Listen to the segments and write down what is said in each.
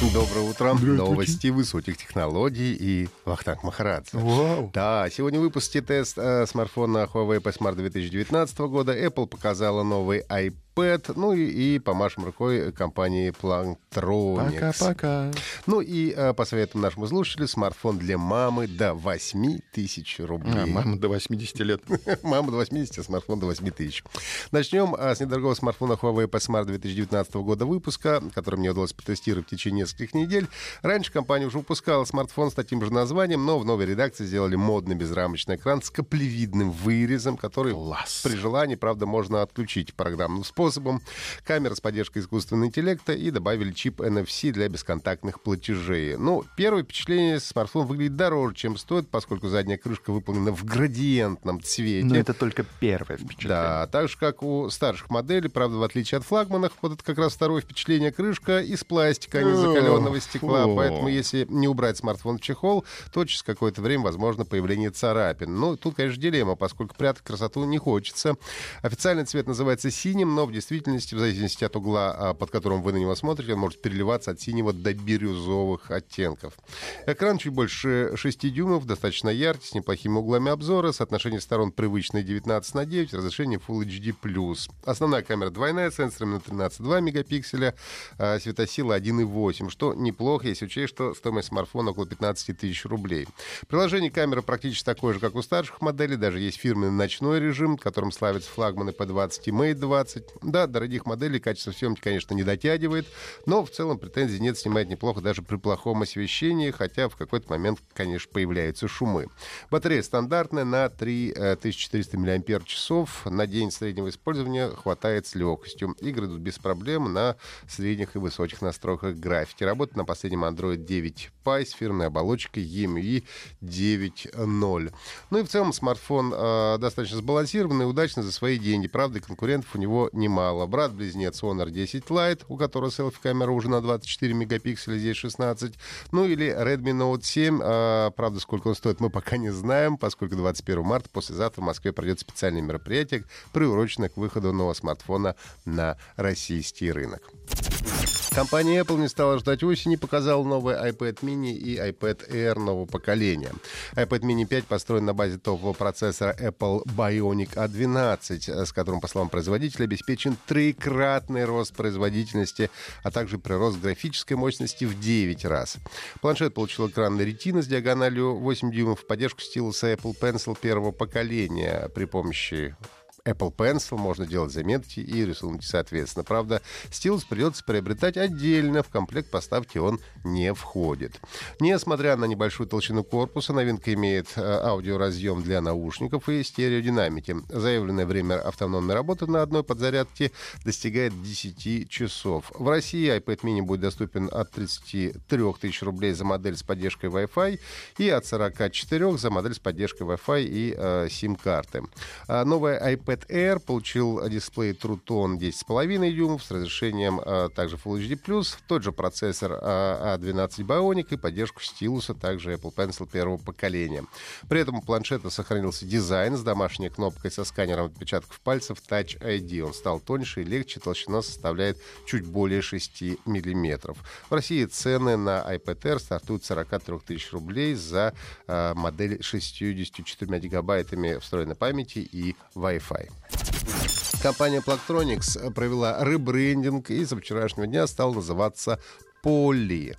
Доброе утро. Новости высоких технологий и Вахтанг Махарадзе. Вау. Да, сегодня в выпуске тест э, смартфона Huawei P Smart 2019 года. Apple показала новый iPad, ну и, и помашем рукой компании Plantronics. Пока-пока. Ну и э, по советам нашему слушателю, смартфон для мамы до 8 тысяч рублей. А, мама до 80 лет. Мама до 80, а смартфон до 8 тысяч. Начнем а, с недорогого смартфона Huawei P Smart 2019 года выпуска, который мне удалось протестировать в течение нескольких недель. Раньше компания уже выпускала смартфон с таким же названием, но в новой редакции сделали модный безрамочный экран с каплевидным вырезом, который Класс. при желании, правда, можно отключить программным способом. Камера с поддержкой искусственного интеллекта и добавили чип NFC для бесконтактных платежей. Ну, первое впечатление, смартфон выглядит дороже, чем стоит, поскольку задняя крышка выполнена в градиентном цвете. Но это только первое впечатление. Да, так же, как у старших моделей, правда, в отличие от флагманов, вот это как раз второе впечатление, крышка из пластика, а не закаленного стекла, О. поэтому если не убрать смартфон в чехол, то через какое-то время возможно появление царапин. Ну, тут, конечно, дилемма, поскольку прятать красоту не хочется. Официальный цвет называется синим, но в действительности, в зависимости от угла, а, под которым вы на него смотрите, он может переливаться от синего до бирюзовых оттенков. Экран чуть больше 6 дюймов, достаточно яркий, с неплохими углами обзора, соотношение сторон привычное 19 на 9, разрешение Full HD+. Основная камера двойная, сенсорами на 13,2 мегапикселя, а, светосила 1,8, что неплохо, если учесть, что стоимость смартфона около 15 тысяч рублей. Приложение камеры практически такое же, как у старших моделей, даже есть фирменный ночной режим, которым славятся флагманы P20 и Mate 20. Да, дорогих моделей качество съемки, конечно, не дотягивает, но в целом претензий нет, снимает неплохо даже при плохом освещении, хотя в какой-то момент, конечно, появляются шумы. Батарея стандартная на 3400 мАч. На день среднего использования хватает с легкостью. Игры идут без проблем на средних и высоких настройках графики. Работает на последнем Android 9 Pie с фирменной оболочкой EMUI 9.0. Ну и в целом смартфон э, достаточно сбалансированный, удачный за свои деньги. Правда, конкурентов у него немало. Брат-близнец Honor 10 Lite, у которого селфи-камера уже на 24 мегапикселя, здесь 16. Ну или Redmi Note 7. Э, правда, сколько он стоит, мы пока не знаем, поскольку 21 марта, послезавтра в Москве пройдет специальное мероприятие, приуроченное к выходу нового смартфона на российский рынок. Компания Apple не стала ждать осени, показала новый iPad mini и iPad Air нового поколения. iPad mini 5 построен на базе топового процессора Apple Bionic A12, с которым, по словам производителя, обеспечен трикратный рост производительности, а также прирост графической мощности в 9 раз. Планшет получил экран Retina с диагональю 8 дюймов, поддержку стилуса Apple Pencil первого поколения при помощи Apple Pencil, можно делать заметки и рисунки соответственно. Правда, стилус придется приобретать отдельно, в комплект поставки он не входит. Несмотря на небольшую толщину корпуса, новинка имеет э, аудиоразъем для наушников и стереодинамики. Заявленное время автономной работы на одной подзарядке достигает 10 часов. В России iPad mini будет доступен от 33 тысяч рублей за модель с поддержкой Wi-Fi и от 44 за модель с поддержкой Wi-Fi и э, SIM-карты. А новая iPad Air получил дисплей True Tone 10,5 дюймов с разрешением а, также Full HD+, тот же процессор а, A12 Bionic и поддержку стилуса, также Apple Pencil первого поколения. При этом у планшета сохранился дизайн с домашней кнопкой со сканером отпечатков пальцев Touch ID. Он стал тоньше и легче, толщина составляет чуть более 6 мм. В России цены на iPad Air стартуют с 43 тысяч рублей за а, модель с 64 гигабайтами встроенной памяти и Wi-Fi. Компания Plantronics провела ребрендинг и со вчерашнего дня стала называться Поли.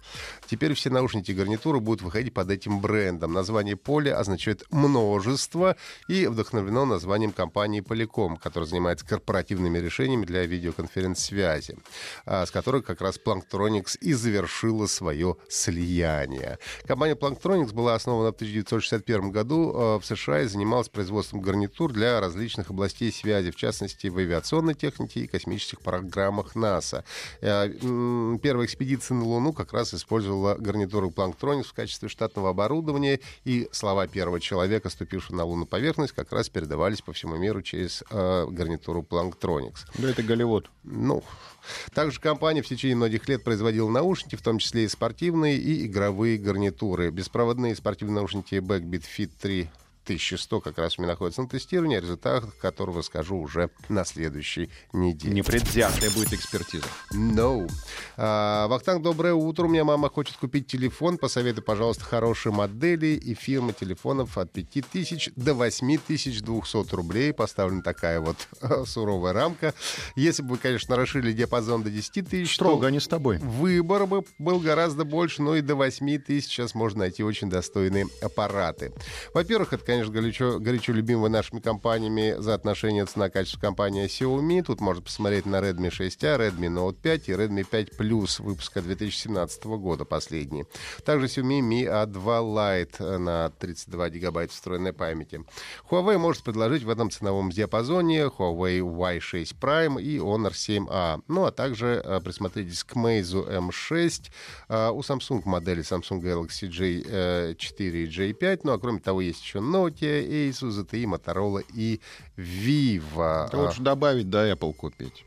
Теперь все наушники и гарнитуры будут выходить под этим брендом. Название Поли означает множество и вдохновлено названием компании Polycom, которая занимается корпоративными решениями для видеоконференц-связи, а, с которой как раз Planktronics и завершила свое слияние. Компания Planktronics была основана в 1961 году а, в США и занималась производством гарнитур для различных областей связи, в частности, в авиационной технике и космических программах НАСА. М, Первая экспедиция экспедиции на Луну как раз использовала гарнитуру Plancktronics в качестве штатного оборудования, и слова первого человека, ступившего на лунную поверхность, как раз передавались по всему миру через э, гарнитуру Plancktronics. Да, это Голливуд. Ну, также компания в течение многих лет производила наушники, в том числе и спортивные, и игровые гарнитуры. Беспроводные спортивные наушники Backbeat Fit 3 1100 как раз у меня находится на тестировании, о результатах которого скажу уже на следующей неделе. Непредвзятая будет экспертиза. No. А, Вахтанг, доброе утро. У меня мама хочет купить телефон. Посоветуй, пожалуйста, хорошие модели и фирмы телефонов от 5000 до 8200 рублей. Поставлена такая вот суровая рамка. Если бы вы, конечно, расширили диапазон до 10 тысяч, Строго, они с тобой. Выбор бы был гораздо больше, но и до 8 тысяч сейчас можно найти очень достойные аппараты. Во-первых, это, конечно, горячо, горячо любимая нашими компаниями за отношение цена-качество компания Xiaomi. Тут можно посмотреть на Redmi 6A, Redmi Note 5 и Redmi 5 Plus выпуска 2017 года, последний. Также Xiaomi Mi A2 Lite на 32 гигабайта встроенной памяти. Huawei может предложить в этом ценовом диапазоне Huawei Y6 Prime и Honor 7A. Ну, а также э, присмотритесь к Meizu M6. Э, у Samsung модели Samsung Galaxy J4 и J5. Ну, а кроме того, есть еще Nokia, Asus, ZTE, Motorola и Vivo. Ты лучше добавить, да, Apple купить.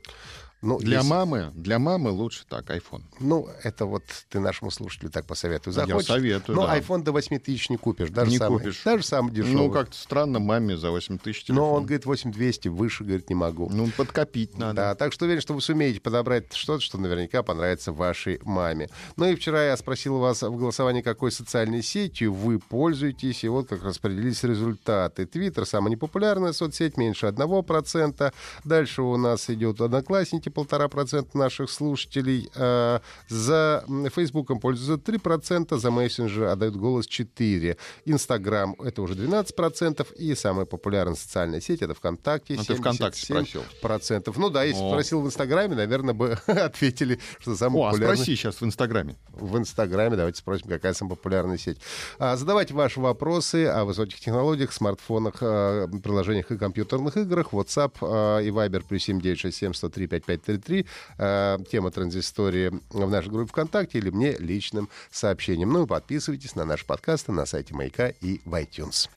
Ну, Для если- мамы, для мамы лучше так, iPhone. Ну, это вот ты нашему слушателю так посоветуй. Я Захочешь, советую, Но да. iPhone до 8 тысяч не купишь. Даже Не самый, купишь. Даже самый дешевый. Ну, как-то странно маме за 8 тысяч телефон. Но он говорит 8200, выше, говорит, не могу. Ну, подкопить надо. Да, так что уверен, что вы сумеете подобрать что-то, что наверняка понравится вашей маме. Ну и вчера я спросил вас в голосовании, какой социальной сетью вы пользуетесь, и вот как распределились результаты. Твиттер самая непопулярная соцсеть, меньше 1%. Дальше у нас идет Одноклассники, полтора процента наших слушателей. А, За Фейсбуком пользуются 3%, за мессенджер отдают голос 4%. Инстаграм — это уже 12%, и самая популярная социальная сеть — это ВКонтакте, А ты ВКонтакте 77%. спросил. процентов. Ну да, если О. спросил в Инстаграме, наверное, бы ответили, что самый О, а спроси сейчас в Инстаграме. в Инстаграме. Давайте спросим, какая самая популярная сеть. А, задавайте ваши вопросы о высоких технологиях, смартфонах, а, приложениях и компьютерных играх. WhatsApp а, и Viber плюс 7967 103 5533. А, тема транзистории в нашей группе ВКонтакте или мне личным сообщением. Ну и подписывайтесь на наши подкасты на сайте Маяка и в iTunes.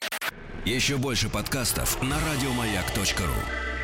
Еще больше подкастов на радиомаяк.ру.